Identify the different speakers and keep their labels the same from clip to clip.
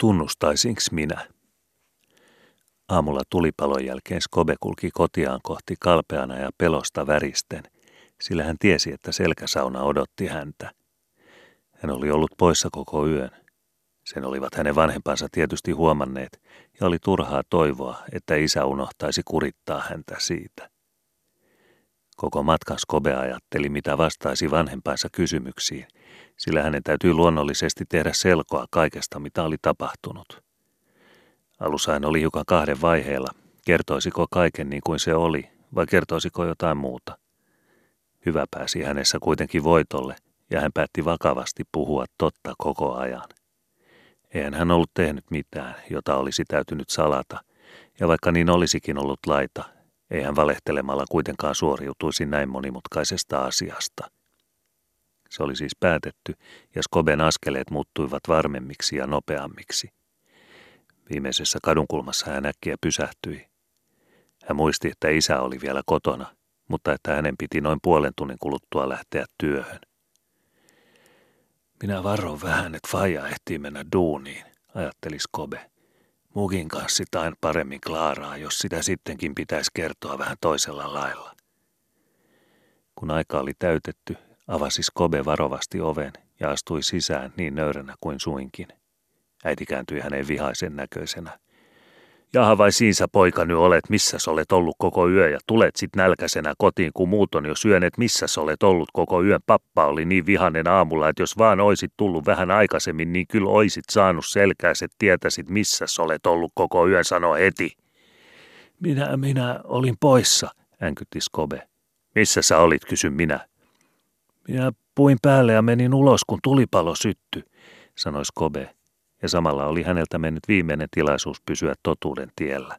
Speaker 1: tunnustaisinko minä? Aamulla tulipalon jälkeen Skobe kulki kotiaan kohti kalpeana ja pelosta väristen, sillä hän tiesi, että selkäsauna odotti häntä. Hän oli ollut poissa koko yön. Sen olivat hänen vanhempansa tietysti huomanneet, ja oli turhaa toivoa, että isä unohtaisi kurittaa häntä siitä. Koko matkan Skobe ajatteli, mitä vastaisi vanhempansa kysymyksiin, sillä hänen täytyy luonnollisesti tehdä selkoa kaikesta, mitä oli tapahtunut. Alussa hän oli hiukan kahden vaiheella. Kertoisiko kaiken niin kuin se oli, vai kertoisiko jotain muuta? Hyvä pääsi hänessä kuitenkin voitolle, ja hän päätti vakavasti puhua totta koko ajan. Eihän hän ollut tehnyt mitään, jota olisi täytynyt salata, ja vaikka niin olisikin ollut laita, ei hän valehtelemalla kuitenkaan suoriutuisi näin monimutkaisesta asiasta. Se oli siis päätetty, ja Skoben askeleet muuttuivat varmemmiksi ja nopeammiksi. Viimeisessä kadunkulmassa hän äkkiä pysähtyi. Hän muisti, että isä oli vielä kotona, mutta että hänen piti noin puolen tunnin kuluttua lähteä työhön. Minä varon vähän, että Faija ehtii mennä duuniin, ajatteli Skobe. Mukin kanssa aina paremmin klaaraa, jos sitä sittenkin pitäisi kertoa vähän toisella lailla. Kun aika oli täytetty, avasi Skobe varovasti oven ja astui sisään niin nöyränä kuin suinkin. Äiti kääntyi hänen vihaisen näköisenä. Jaha vai siinsä poika nyt olet, missä olet ollut koko yö ja tulet sit nälkäisenä kotiin, kun muut on jo syöneet, missä olet ollut koko yön. Pappa oli niin vihanen aamulla, että jos vaan oisit tullut vähän aikaisemmin, niin kyllä oisit saanut selkääset, tietäisit missä olet ollut koko yön, sano heti. Minä, minä olin poissa, änkytti Skobe. Missä sä olit, kysyn minä. Minä puin päälle ja menin ulos, kun tulipalo syttyi, sanoi Skobe ja samalla oli häneltä mennyt viimeinen tilaisuus pysyä totuuden tiellä.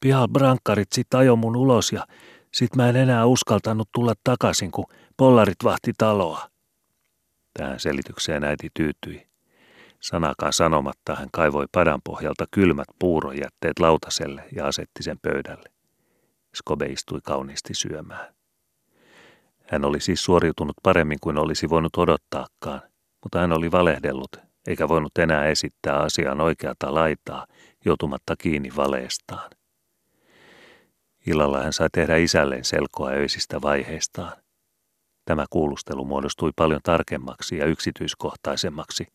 Speaker 1: Pian brankkarit sit ajo mun ulos ja sit mä en enää uskaltanut tulla takaisin, kun pollarit vahti taloa. Tähän selitykseen äiti tyytyi. Sanakaan sanomatta hän kaivoi padan pohjalta kylmät puurojätteet lautaselle ja asetti sen pöydälle. Skobe istui kauniisti syömään. Hän oli siis suoriutunut paremmin kuin olisi voinut odottaakaan, mutta hän oli valehdellut eikä voinut enää esittää asian oikeata laitaa, joutumatta kiinni valeestaan. Illalla hän sai tehdä isälleen selkoa öisistä vaiheistaan. Tämä kuulustelu muodostui paljon tarkemmaksi ja yksityiskohtaisemmaksi,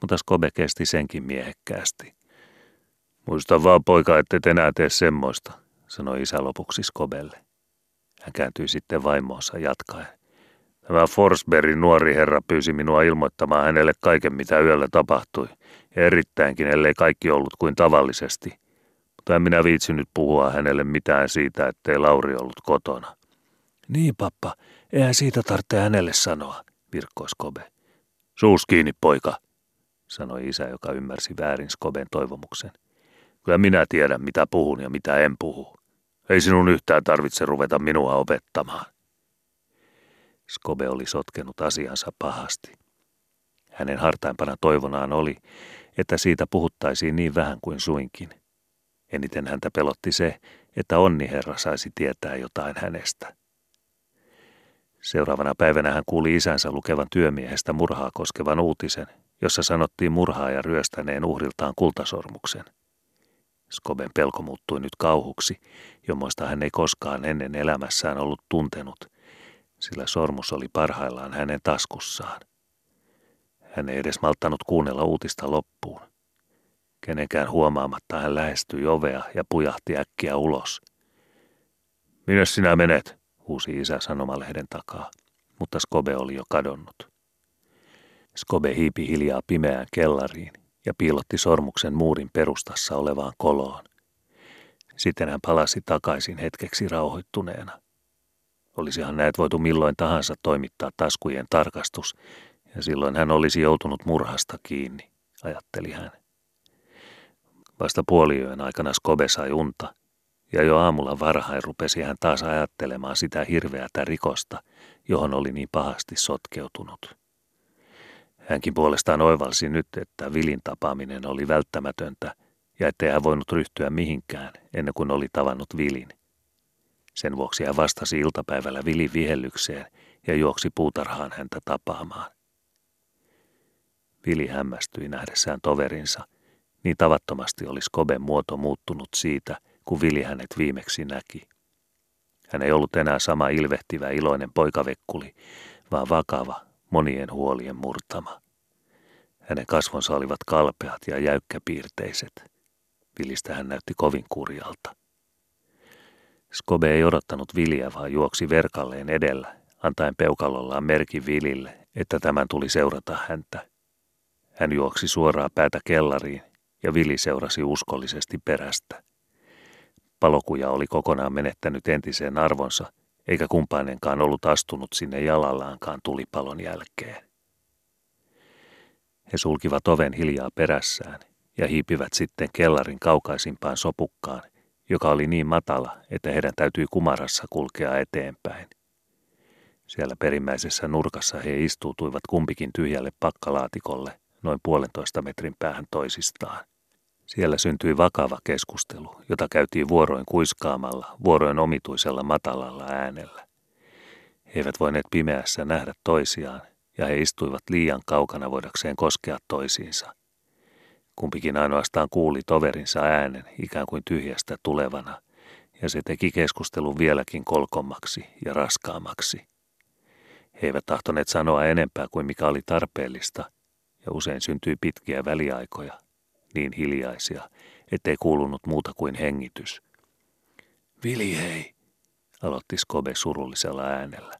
Speaker 1: mutta Skobe kesti senkin miehekkäästi. Muista vaan poika, et enää tee semmoista, sanoi isä lopuksi Skobelle. Hän kääntyi sitten vaimoonsa jatkaen. Tämä Forsbergin nuori herra pyysi minua ilmoittamaan hänelle kaiken, mitä yöllä tapahtui, ja erittäinkin, ellei kaikki ollut kuin tavallisesti. Mutta en minä viitsinyt puhua hänelle mitään siitä, ettei Lauri ollut kotona. Niin, pappa, eihän siitä tarvitse hänelle sanoa, virkkoi Skobe. Suus kiinni, poika, sanoi isä, joka ymmärsi väärin Skoben toivomuksen. Kyllä minä tiedän, mitä puhun ja mitä en puhu. Ei sinun yhtään tarvitse ruveta minua opettamaan. Skobe oli sotkenut asiansa pahasti. Hänen hartaimpana toivonaan oli, että siitä puhuttaisiin niin vähän kuin suinkin. Eniten häntä pelotti se, että onni herra saisi tietää jotain hänestä. Seuraavana päivänä hän kuuli isänsä lukevan työmiehestä murhaa koskevan uutisen, jossa sanottiin murhaa ja ryöstäneen uhriltaan kultasormuksen. Skoben pelko muuttui nyt kauhuksi, jommoista hän ei koskaan ennen elämässään ollut tuntenut – sillä sormus oli parhaillaan hänen taskussaan. Hän ei edes malttanut kuunnella uutista loppuun. Kenenkään huomaamatta hän lähestyi ovea ja pujahti äkkiä ulos. Minä sinä menet, huusi isä sanomalehden takaa, mutta Skobe oli jo kadonnut. Skobe hiipi hiljaa pimeään kellariin ja piilotti sormuksen muurin perustassa olevaan koloon. Sitten hän palasi takaisin hetkeksi rauhoittuneena. Olisihan näet voitu milloin tahansa toimittaa taskujen tarkastus, ja silloin hän olisi joutunut murhasta kiinni, ajatteli hän. Vasta puoliyön aikana Skobe sai unta, ja jo aamulla varhain rupesi hän taas ajattelemaan sitä hirveätä rikosta, johon oli niin pahasti sotkeutunut. Hänkin puolestaan oivalsi nyt, että Vilin tapaaminen oli välttämätöntä ja ettei hän voinut ryhtyä mihinkään ennen kuin oli tavannut Vilin – sen vuoksi hän vastasi iltapäivällä Vilin vihellykseen ja juoksi puutarhaan häntä tapaamaan. Vili hämmästyi nähdessään toverinsa Niin tavattomasti oli Skoben muoto muuttunut siitä, kun Vili hänet viimeksi näki. Hän ei ollut enää sama ilvehtivä iloinen poikavekkuli, vaan vakava, monien huolien murtama. Hänen kasvonsa olivat kalpeat ja jäykkäpiirteiset. Vilistä hän näytti kovin kurjalta. Skobe ei odottanut Viliä, vaan juoksi verkalleen edellä, antaen peukalollaan merkin Vilille, että tämän tuli seurata häntä. Hän juoksi suoraan päätä kellariin, ja Vili seurasi uskollisesti perästä. Palokuja oli kokonaan menettänyt entiseen arvonsa, eikä kumpainenkaan ollut astunut sinne jalallaankaan tulipalon jälkeen. He sulkivat oven hiljaa perässään ja hiipivät sitten kellarin kaukaisimpaan sopukkaan, joka oli niin matala, että heidän täytyi kumarassa kulkea eteenpäin. Siellä perimmäisessä nurkassa he istuutuivat kumpikin tyhjälle pakkalaatikolle noin puolentoista metrin päähän toisistaan. Siellä syntyi vakava keskustelu, jota käytiin vuoroin kuiskaamalla, vuoroin omituisella matalalla äänellä. He eivät voineet pimeässä nähdä toisiaan, ja he istuivat liian kaukana voidakseen koskea toisiinsa. Kumpikin ainoastaan kuuli toverinsa äänen ikään kuin tyhjästä tulevana, ja se teki keskustelun vieläkin kolkommaksi ja raskaammaksi. He eivät tahtoneet sanoa enempää kuin mikä oli tarpeellista, ja usein syntyi pitkiä väliaikoja, niin hiljaisia, ettei kuulunut muuta kuin hengitys. Vili hei, aloitti Skobe surullisella äänellä.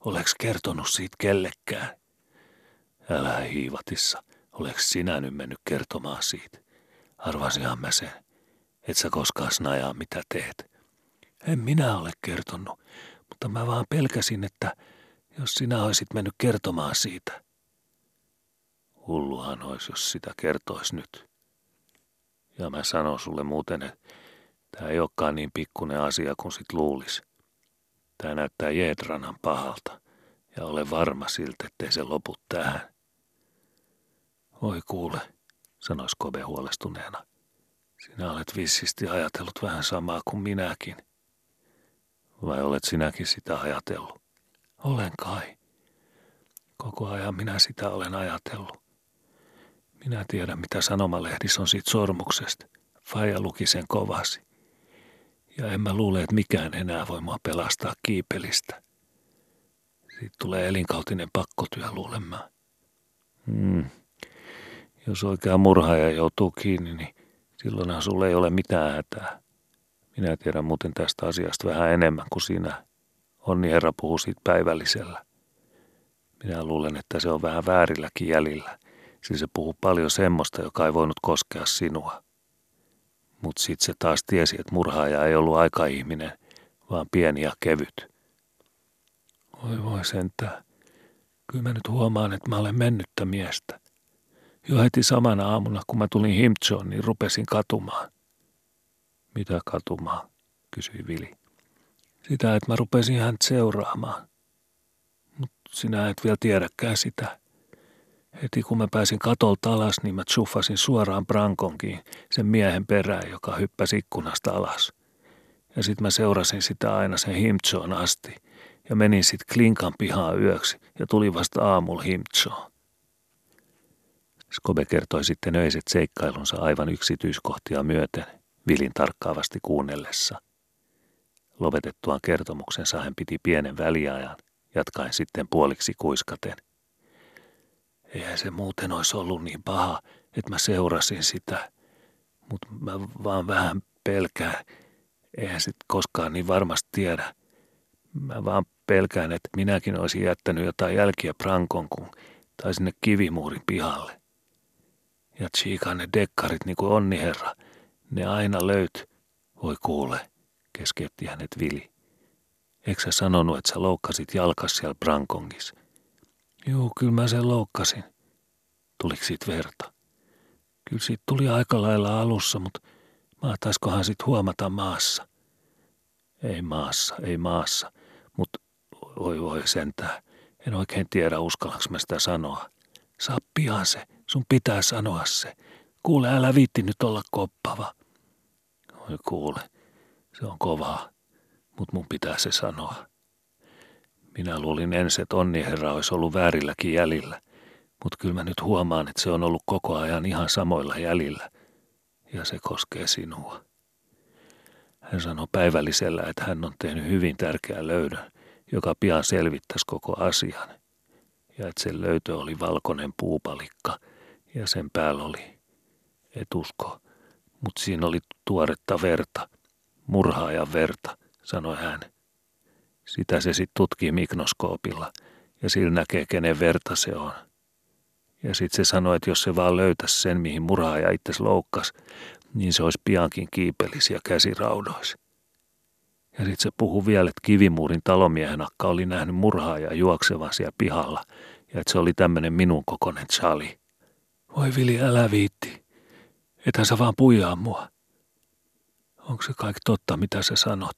Speaker 1: Oleks kertonut siitä kellekään? Älä hiivatissa, oleks sinä nyt mennyt kertomaan siitä? Arvasihan mä sen. Et sä koskaan snajaa mitä teet. En minä ole kertonut, mutta mä vaan pelkäsin, että jos sinä olisit mennyt kertomaan siitä. Hulluhan olisi, jos sitä kertois nyt. Ja mä sanon sulle muuten, että tämä ei olekaan niin pikkuinen asia kuin sit luulis. Tämä näyttää Jeetranan pahalta ja ole varma siltä, ettei se lopu tähän. Oi kuule, sanoi Skobe huolestuneena. Sinä olet vissisti ajatellut vähän samaa kuin minäkin. Vai olet sinäkin sitä ajatellut? Olen kai. Koko ajan minä sitä olen ajatellut. Minä tiedän, mitä sanomalehdissä on siitä sormuksesta. Faija luki sen kovasi. Ja en mä luule, että mikään enää voi mua pelastaa kiipelistä. Siitä tulee elinkautinen pakkotyö, luulen mä. Hmm. Jos oikea murhaaja joutuu kiinni, niin silloinhan sulle ei ole mitään hätää. Minä tiedän muuten tästä asiasta vähän enemmän kuin sinä. Onni herra puhuu siitä päivällisellä. Minä luulen, että se on vähän väärilläkin jäljillä. Siis se puhuu paljon semmoista, joka ei voinut koskea sinua. Mutta sitten se taas tiesi, että murhaaja ei ollut aikaihminen, vaan pieni ja kevyt. Voi voi sentää. Kyllä mä nyt huomaan, että mä olen mennyttä miestä. Jo heti samana aamuna, kun mä tulin Himtsoon, niin rupesin katumaan. Mitä katumaan? kysyi Vili. Sitä, että mä rupesin häntä seuraamaan. Mutta sinä et vielä tiedäkään sitä. Heti kun mä pääsin katolta alas, niin mä tsuffasin suoraan Brankonkiin, sen miehen perään, joka hyppäsi ikkunasta alas. Ja sit mä seurasin sitä aina sen Himtsoon asti ja menin sit Klinkan pihaan yöksi ja tuli vasta aamulla Himtsoon. Skobe kertoi sitten öiset seikkailunsa aivan yksityiskohtia myöten, Vilin tarkkaavasti kuunnellessa. Lopetettuaan kertomuksensa hän piti pienen väliajan, jatkaen sitten puoliksi kuiskaten – Eihän se muuten olisi ollut niin paha, että mä seurasin sitä. Mutta mä vaan vähän pelkään. Eihän sit koskaan niin varmasti tiedä. Mä vaan pelkään, että minäkin olisin jättänyt jotain jälkiä Prankon kun, tai sinne kivimuurin pihalle. Ja tsiikaan ne dekkarit niin kuin onni herra. Ne aina löyt. Voi kuule, keskeytti hänet Vili. Eikö sä sanonut, että sä loukkasit jalkas siellä Brankongissa? Juu, kyllä mä sen loukkasin. Tuliko siitä verta? Kyllä siitä tuli aika lailla alussa, mutta mahtaiskohan sit huomata maassa? Ei maassa, ei maassa, mutta voi voi sentää. En oikein tiedä, uskallaks mä sitä sanoa. Saa pian se, sun pitää sanoa se. Kuule, älä viitti nyt olla koppava. Oi kuule, se on kovaa, mutta mun pitää se sanoa. Minä luulin ensin, että onni herra olisi ollut väärilläkin jäljillä, mutta kyllä mä nyt huomaan, että se on ollut koko ajan ihan samoilla jäljillä, ja se koskee sinua. Hän sanoi päivällisellä, että hän on tehnyt hyvin tärkeän löydön, joka pian selvittäisi koko asian. Ja että sen löytö oli valkoinen puupalikka ja sen päällä oli, et usko, mutta siinä oli tuoretta verta, murhaajan verta, sanoi hän. Sitä se sitten tutkii mikroskoopilla ja sillä näkee, kenen verta se on. Ja sitten se sanoi, että jos se vaan löytäisi sen, mihin murhaaja itse loukkas, niin se olisi piankin kiipelis ja käsiraudois. Ja sitten se puhui vielä, että kivimuurin talomiehen akka oli nähnyt murhaaja juoksevan siellä pihalla ja että se oli tämmöinen minun kokoinen Charlie. Voi Vili, älä viitti. Ethän sä vaan pujaa mua. Onko se kaikki totta, mitä sä sanot?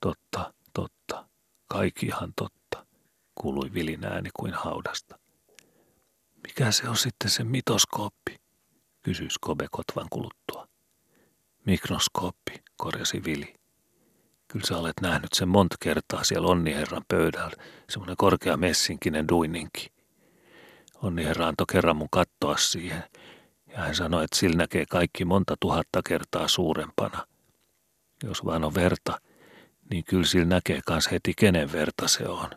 Speaker 1: Totta, totta. Kaikki ihan totta, kuului Vilin ääni kuin haudasta. Mikä se on sitten se mitoskooppi? kysyi Skobe kotvan kuluttua. Mikroskooppi, korjasi Vili. Kyllä sä olet nähnyt sen monta kertaa siellä Onniherran pöydällä, semmoinen korkea messinkinen duininki. Onniherra antoi kerran mun kattoa siihen, ja hän sanoi, että sillä näkee kaikki monta tuhatta kertaa suurempana. Jos vaan on verta, niin kyllä sillä näkee kans heti kenen verta se on.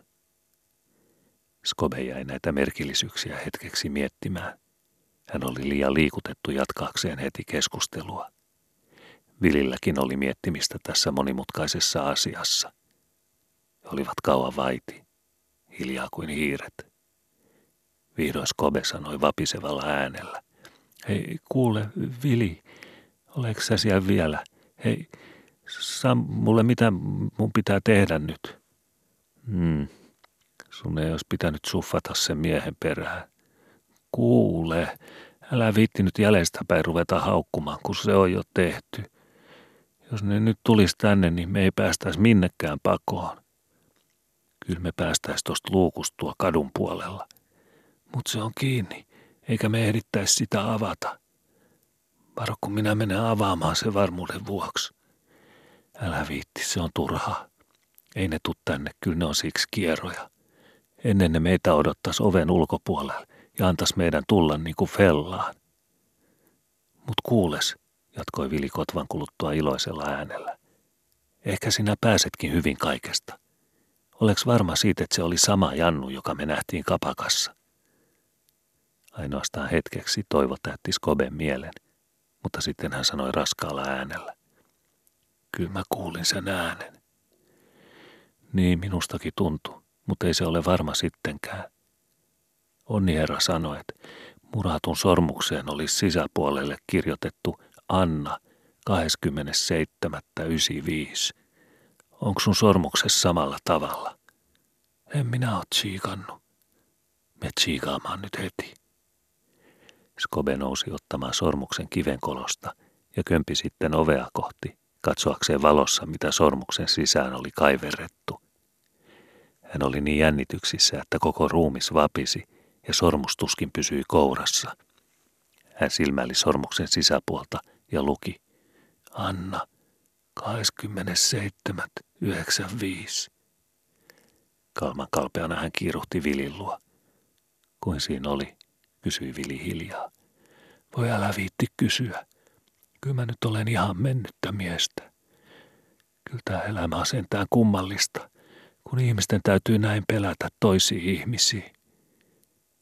Speaker 1: Skobe jäi näitä merkillisyyksiä hetkeksi miettimään. Hän oli liian liikutettu jatkaakseen heti keskustelua. Vililläkin oli miettimistä tässä monimutkaisessa asiassa. He olivat kauan vaiti, hiljaa kuin hiiret. Vihdoin Skobe sanoi vapisevalla äänellä. Hei, kuule, Vili, oleks sä siellä vielä? Hei, saa mulle mitä mun pitää tehdä nyt? Hmm, sun ei olisi pitänyt suffata sen miehen perään. Kuule, älä viitti nyt jäljestäpäin ruveta haukkumaan, kun se on jo tehty. Jos ne nyt tulisi tänne, niin me ei päästäisi minnekään pakoon. Kyllä me päästäisi tuosta luukustua kadun puolella. Mutta se on kiinni, eikä me ehdittäisi sitä avata. Varo, kun minä menen avaamaan se varmuuden vuoksi. Älä viitti, se on turhaa. Ei ne tuu tänne, kyllä ne on siksi kierroja. Ennen ne meitä odottaisi oven ulkopuolella ja antaisi meidän tulla niin kuin fellaan. Mut kuules, jatkoi Vili Kotvan kuluttua iloisella äänellä. Ehkä sinä pääsetkin hyvin kaikesta. Oleks varma siitä, että se oli sama Jannu, joka me nähtiin kapakassa? Ainoastaan hetkeksi toivo täytti Skoben mielen, mutta sitten hän sanoi raskaalla äänellä. Kyllä mä kuulin sen äänen. Niin minustakin tuntui, mutta ei se ole varma sittenkään. Onni herra sanoi, että muratun sormukseen olisi sisäpuolelle kirjoitettu Anna 27.95. Onko sun sormuksessa samalla tavalla? En minä ole tsiikannut. Me tsiikaamaan nyt heti. Skobe nousi ottamaan sormuksen kivenkolosta ja kömpi sitten ovea kohti, katsoakseen valossa, mitä sormuksen sisään oli kaiverrettu. Hän oli niin jännityksissä, että koko ruumis vapisi ja sormustuskin pysyi kourassa. Hän silmäili sormuksen sisäpuolta – ja luki Anna 27.95. Kalman kalpeana hän kiiruhti Vilin luo. Kuin siinä oli, kysyi Vili hiljaa. Voi älä viitti kysyä. Kyllä mä nyt olen ihan mennyttä miestä. Kyllä tämä elämä on sentään kummallista, kun ihmisten täytyy näin pelätä toisia ihmisiä.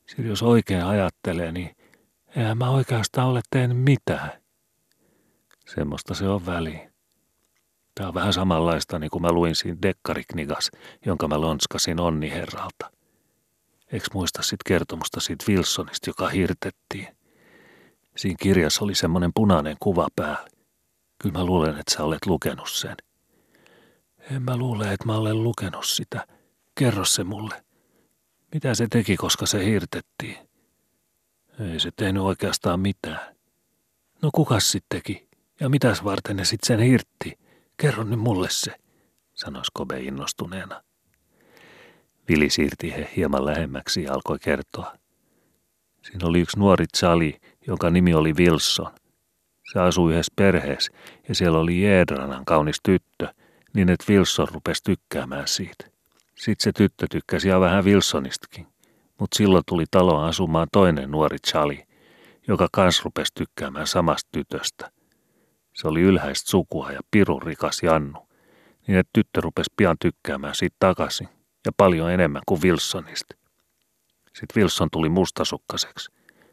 Speaker 1: Sillä jos oikein ajattelee, niin eihän mä oikeastaan ole tehnyt mitään. Semmoista se on väliin. Tämä on vähän samanlaista, niin kuin mä luin siinä Dekkariknigas, jonka mä lonskasin Onni Herralta. Eikö muista sit kertomusta siitä Wilsonista, joka hirtettiin? Siinä kirjassa oli semmoinen punainen kuva päällä. Kyllä mä luulen, että sä olet lukenut sen. En mä luule, että mä olen lukenut sitä. Kerro se mulle. Mitä se teki, koska se hirtettiin? Ei se tehnyt oikeastaan mitään. No kukas sitten teki? Ja mitäs varten ne sitten sen hirtti? Kerro nyt mulle se, sanoi Skobe innostuneena. Vili siirti he hieman lähemmäksi ja alkoi kertoa. Siinä oli yksi nuori Charlie, jonka nimi oli Wilson. Se asui yhdessä perheessä ja siellä oli Jeedranan kaunis tyttö, niin että Wilson rupesi tykkäämään siitä. Sitten se tyttö tykkäsi ja vähän Wilsonistakin, mutta silloin tuli taloon asumaan toinen nuori Charlie, joka kans rupesi tykkäämään samasta tytöstä. Se oli ylhäistä sukua ja pirun rikas Jannu, niin että tyttö rupesi pian tykkäämään siitä takaisin ja paljon enemmän kuin Wilsonista. Sitten Wilson tuli mustasukkaseksi.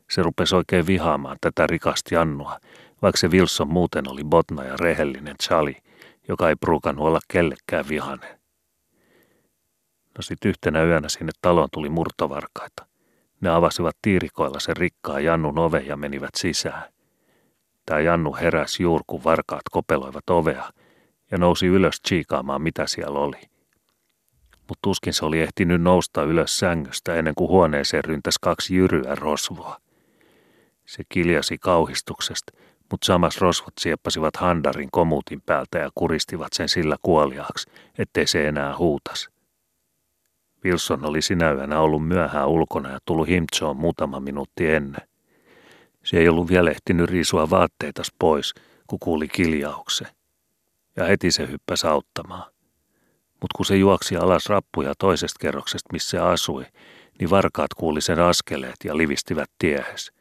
Speaker 1: Se rupesi oikein vihaamaan tätä rikasta Jannua, vaikka se Wilson muuten oli botna ja rehellinen Charlie, joka ei pruukannut olla kellekään vihainen. No sit yhtenä yönä sinne taloon tuli murtovarkaita. Ne avasivat tiirikoilla sen rikkaan Jannun oven ja menivät sisään. Tämä Jannu heräsi juuri, kun varkaat kopeloivat ovea ja nousi ylös chiikaamaan, mitä siellä oli. Mutta tuskin se oli ehtinyt nousta ylös sängystä ennen kuin huoneeseen ryntäsi kaksi jyryä rosvoa. Se kiljasi kauhistuksesta, mutta samas rosvot sieppasivat handarin komuutin päältä ja kuristivat sen sillä kuoliaaksi, ettei se enää huutas. Wilson oli sinä yönä ollut myöhään ulkona ja tullut Himtsoon muutama minuutti ennen. Se ei ollut vielä ehtinyt riisua vaatteitas pois, kun kuuli kiljauksen. Ja heti se hyppäsi auttamaan. Mutta kun se juoksi alas rappuja toisesta kerroksesta, missä asui, niin varkaat kuuli sen askeleet ja livistivät tiehes.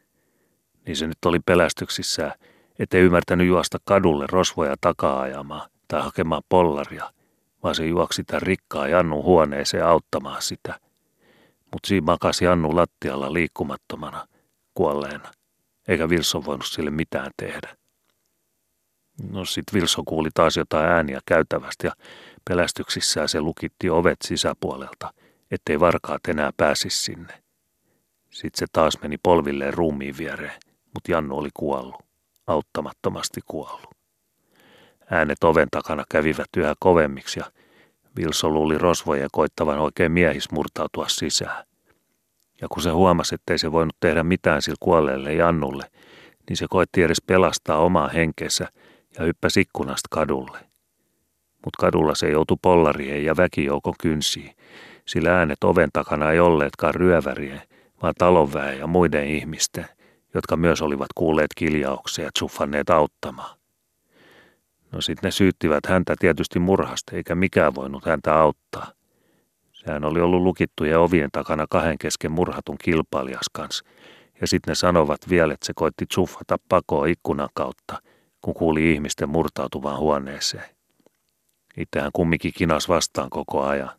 Speaker 1: Niin se nyt oli pelästyksissään, ettei ymmärtänyt juosta kadulle rosvoja takaa ajamaan tai hakemaan pollaria – vaan se juoksi tämän rikkaa Jannu huoneeseen auttamaan sitä. Mutta siinä makasi Jannu lattialla liikkumattomana, kuolleena, eikä Wilson voinut sille mitään tehdä. No sit Wilson kuuli taas jotain ääniä käytävästä ja pelästyksissään se lukitti ovet sisäpuolelta, ettei varkaat enää pääsisi sinne. Sitten se taas meni polvilleen ruumiin viereen, mutta Jannu oli kuollut, auttamattomasti kuollut. Äänet oven takana kävivät yhä kovemmiksi ja Vilso luuli rosvojen koittavan oikein miehis murtautua sisään. Ja kun se huomasi, ettei se voinut tehdä mitään sillä kuolleelle Jannulle, niin se koitti edes pelastaa omaa henkensä ja hyppäsi ikkunasta kadulle. Mutta kadulla se joutui pollarien ja väkijoukon kynsiin, sillä äänet oven takana ei olleetkaan ryövärien, vaan talonväen ja muiden ihmisten, jotka myös olivat kuulleet kiljauksia ja tsuffanneet auttamaan. No sitten ne syyttivät häntä tietysti murhasta, eikä mikään voinut häntä auttaa. Sehän oli ollut lukittuja ovien takana kahden kesken murhatun kilpailijas kanssa. Ja sitten ne sanovat vielä, että se koitti tsuffata pakoa ikkunan kautta, kun kuuli ihmisten murtautuvan huoneeseen. Itsehän kummikin kinas vastaan koko ajan.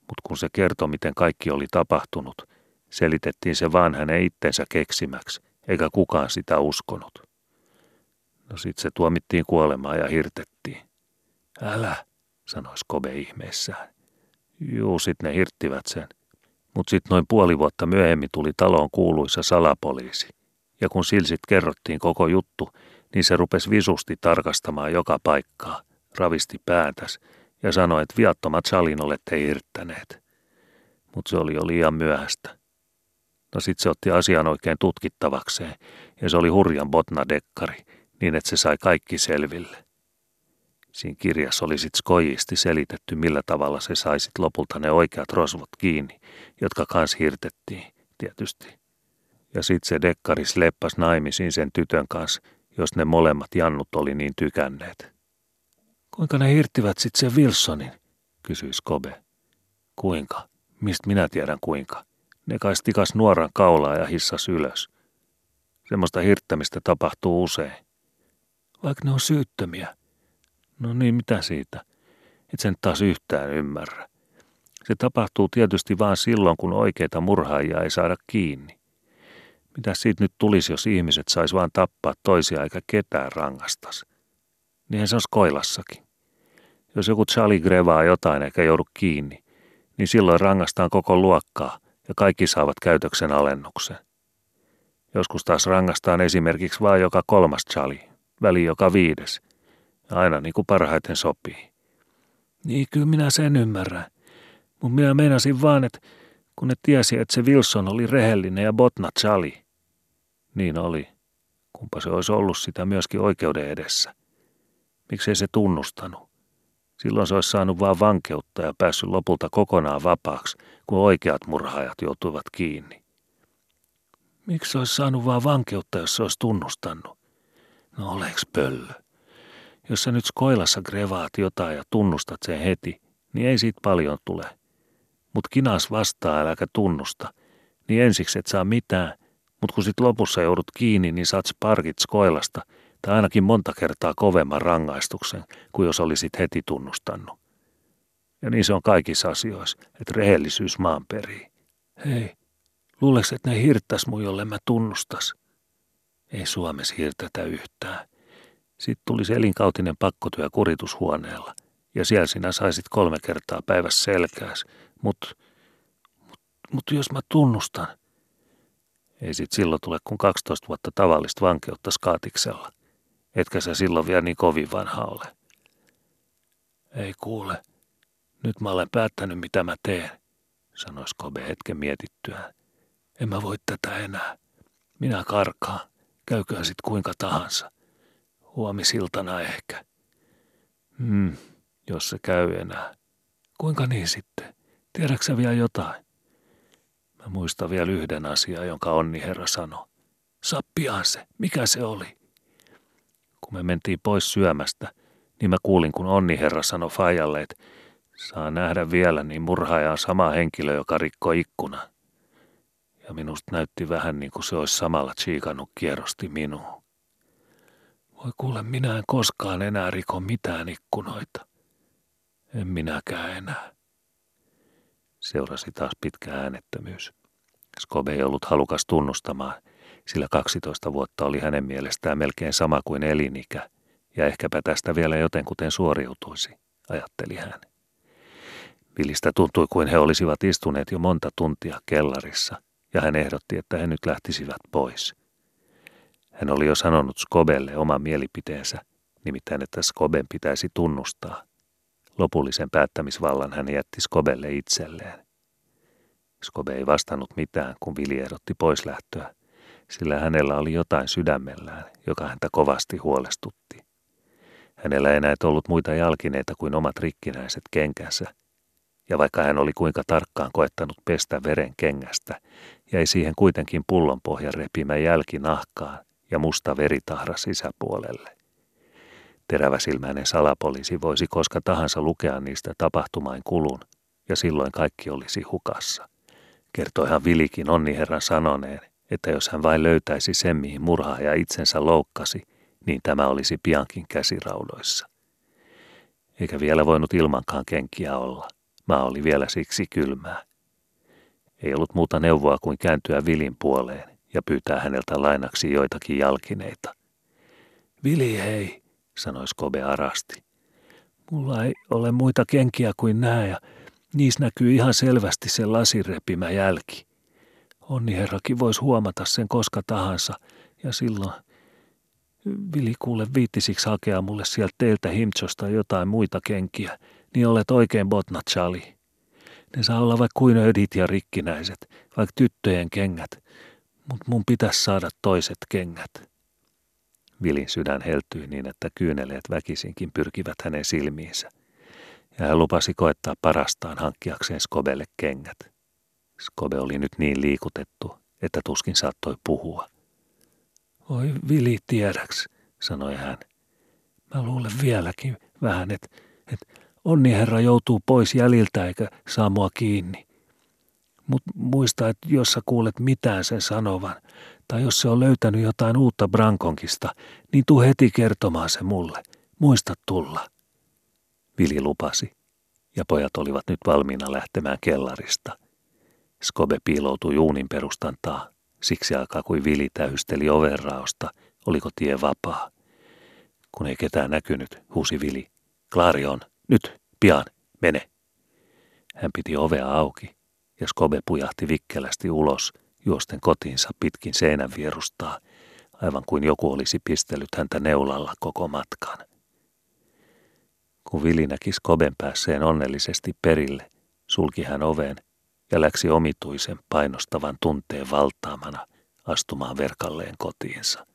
Speaker 1: Mutta kun se kertoi, miten kaikki oli tapahtunut, selitettiin se vaan hänen itsensä keksimäksi, eikä kukaan sitä uskonut. No sit se tuomittiin kuolemaan ja hirtettiin. Älä, sanoi Skobe ihmeessään. Juu, sit ne hirttivät sen. Mut sit noin puoli vuotta myöhemmin tuli taloon kuuluisa salapoliisi. Ja kun silsit kerrottiin koko juttu, niin se rupesi visusti tarkastamaan joka paikkaa, ravisti päätäs ja sanoi, että viattomat salin olette hirttäneet. Mutta se oli jo liian myöhäistä. No sit se otti asian oikein tutkittavakseen, ja se oli hurjan botna dekkari, niin että se sai kaikki selville. Siinä kirjassa oli sit skojisti selitetty, millä tavalla se sai sit lopulta ne oikeat rosvot kiinni, jotka kans hirtettiin, tietysti. Ja sit se dekkaris leppas naimisiin sen tytön kanssa, jos ne molemmat jannut oli niin tykänneet. Kuinka ne hirttivät sit sen Wilsonin, kysyi Skobe. Kuinka? Mistä minä tiedän kuinka? Ne kai stikas nuoran kaulaa ja hissas ylös. Semmoista hirttämistä tapahtuu usein vaikka ne on syyttömiä. No niin, mitä siitä? Et sen taas yhtään ymmärrä. Se tapahtuu tietysti vain silloin, kun oikeita murhaajia ei saada kiinni. Mitä siitä nyt tulisi, jos ihmiset sais vain tappaa toisia eikä ketään rangastas? Niinhän se on koilassakin. Jos joku Charlie grevaa jotain eikä joudu kiinni, niin silloin rangastaan koko luokkaa ja kaikki saavat käytöksen alennuksen. Joskus taas rangastaan esimerkiksi vain joka kolmas Charlie, väli joka viides. Aina niin kuin parhaiten sopii. Niin, kyllä minä sen ymmärrän. Mutta minä meinasin vaan, että kun ne tiesi, että se Wilson oli rehellinen ja Botna Chali. Niin oli. Kumpa se olisi ollut sitä myöskin oikeuden edessä. Miksei se tunnustanut? Silloin se olisi saanut vain vankeutta ja päässyt lopulta kokonaan vapaaksi, kun oikeat murhaajat joutuivat kiinni. Miksi se olisi saanut vain vankeutta, jos se olisi tunnustanut? No oleks pöllö? Jos sä nyt skoilassa grevaat jotain ja tunnustat sen heti, niin ei siitä paljon tule. Mut kinas vastaa äläkä tunnusta, niin ensiksi et saa mitään, Mutta kun sit lopussa joudut kiinni, niin saat sparkit skoilasta tai ainakin monta kertaa kovemman rangaistuksen kuin jos olisit heti tunnustanut. Ja niin se on kaikissa asioissa, että rehellisyys maan perii. Hei, luuleks, että ne hirttäs mun, jolle mä tunnustas? Ei Suomessa hirtätä yhtään. Sitten tulisi elinkautinen pakkotyö kuritushuoneella, ja siellä sinä saisit kolme kertaa päivässä selkääs, mutta mut, mut jos mä tunnustan, ei sit silloin tule kuin 12 vuotta tavallista vankeutta skaatiksella. Etkä sä silloin vielä niin kovin vanha ole. Ei kuule, nyt mä olen päättänyt mitä mä teen, sanoi Skobe hetken mietittyään. En mä voi tätä enää. Minä karkaan, käyköön sit kuinka tahansa. Huomisiltana ehkä. Hmm, jos se käy enää. Kuinka niin sitten? Tiedätkö vielä jotain? Mä muistan vielä yhden asian, jonka onni herra sanoi. Sappiaan se, mikä se oli? Kun me mentiin pois syömästä, niin mä kuulin, kun onni herra sanoi Fajalle, että saa nähdä vielä, niin murhaaja on sama henkilö, joka rikkoi ikkuna. Ja minusta näytti vähän niin kuin se olisi samalla tsiikannut kierrosti minuun. Voi kuule, minä en koskaan enää riko mitään ikkunoita. En minäkään enää. Seurasi taas pitkä äänettömyys. Skobe ei ollut halukas tunnustamaan, sillä 12 vuotta oli hänen mielestään melkein sama kuin elinikä, ja ehkäpä tästä vielä jotenkuten suoriutuisi, ajatteli hän. Vilistä tuntui kuin he olisivat istuneet jo monta tuntia kellarissa, ja hän ehdotti, että he nyt lähtisivät pois. Hän oli jo sanonut Skobelle oman mielipiteensä, nimittäin että Skoben pitäisi tunnustaa. Lopullisen päättämisvallan hän jätti Skobelle itselleen. Skobe ei vastannut mitään, kun Vili ehdotti poislähtöä, sillä hänellä oli jotain sydämellään, joka häntä kovasti huolestutti. Hänellä ei näet ollut muita jalkineita kuin omat rikkinäiset kenkänsä, ja vaikka hän oli kuinka tarkkaan koettanut pestä veren kengästä, jäi siihen kuitenkin pullonpohjan repimä jälki nahkaan ja musta veritahra sisäpuolelle. Teräväsilmäinen salapoliisi voisi koska tahansa lukea niistä tapahtumain kulun, ja silloin kaikki olisi hukassa. Kertoihan Vilikin onni herran sanoneen, että jos hän vain löytäisi sen, mihin murhaaja itsensä loukkasi, niin tämä olisi piankin käsiraudoissa. Eikä vielä voinut ilmankaan kenkiä olla. Maa oli vielä siksi kylmää. Ei ollut muuta neuvoa kuin kääntyä Vilin puoleen ja pyytää häneltä lainaksi joitakin jalkineita. Vili hei, sanoi Skobe arasti. Mulla ei ole muita kenkiä kuin nämä ja Niissä näkyy ihan selvästi se lasirepimä jälki. Onni herrakin voisi huomata sen koska tahansa, ja silloin Vili kuule viittisiksi hakea mulle sieltä teiltä himtsosta jotain muita kenkiä, niin olet oikein botnatsali. Ne saa olla vaikka kuin ödit ja rikkinäiset, vaikka tyttöjen kengät, mutta mun pitäisi saada toiset kengät. Vilin sydän heltyi niin, että kyyneleet väkisinkin pyrkivät hänen silmiinsä ja hän lupasi koettaa parastaan hankkiakseen Skobelle kengät. Skobe oli nyt niin liikutettu, että tuskin saattoi puhua. Oi vili tiedäks, sanoi hän. Mä luulen vieläkin vähän, että et onni herra joutuu pois jäljiltä eikä saa mua kiinni. Mut muista, että jos sä kuulet mitään sen sanovan, tai jos se on löytänyt jotain uutta Brankonkista, niin tuu heti kertomaan se mulle. Muista tulla. Vili lupasi, ja pojat olivat nyt valmiina lähtemään kellarista. Skobe piiloutui juunin perustan taa, siksi aikaa kuin Vili tähysteli overraosta, oliko tie vapaa. Kun ei ketään näkynyt, huusi Vili. Klaari on, nyt, pian, mene. Hän piti ovea auki, ja Skobe pujahti vikkelästi ulos, juosten kotiinsa pitkin seinän vierustaa, aivan kuin joku olisi pistellyt häntä neulalla koko matkan. Kun Vili näki Skoben päässeen onnellisesti perille, sulki hän oven ja läksi omituisen painostavan tunteen valtaamana astumaan verkalleen kotiinsa.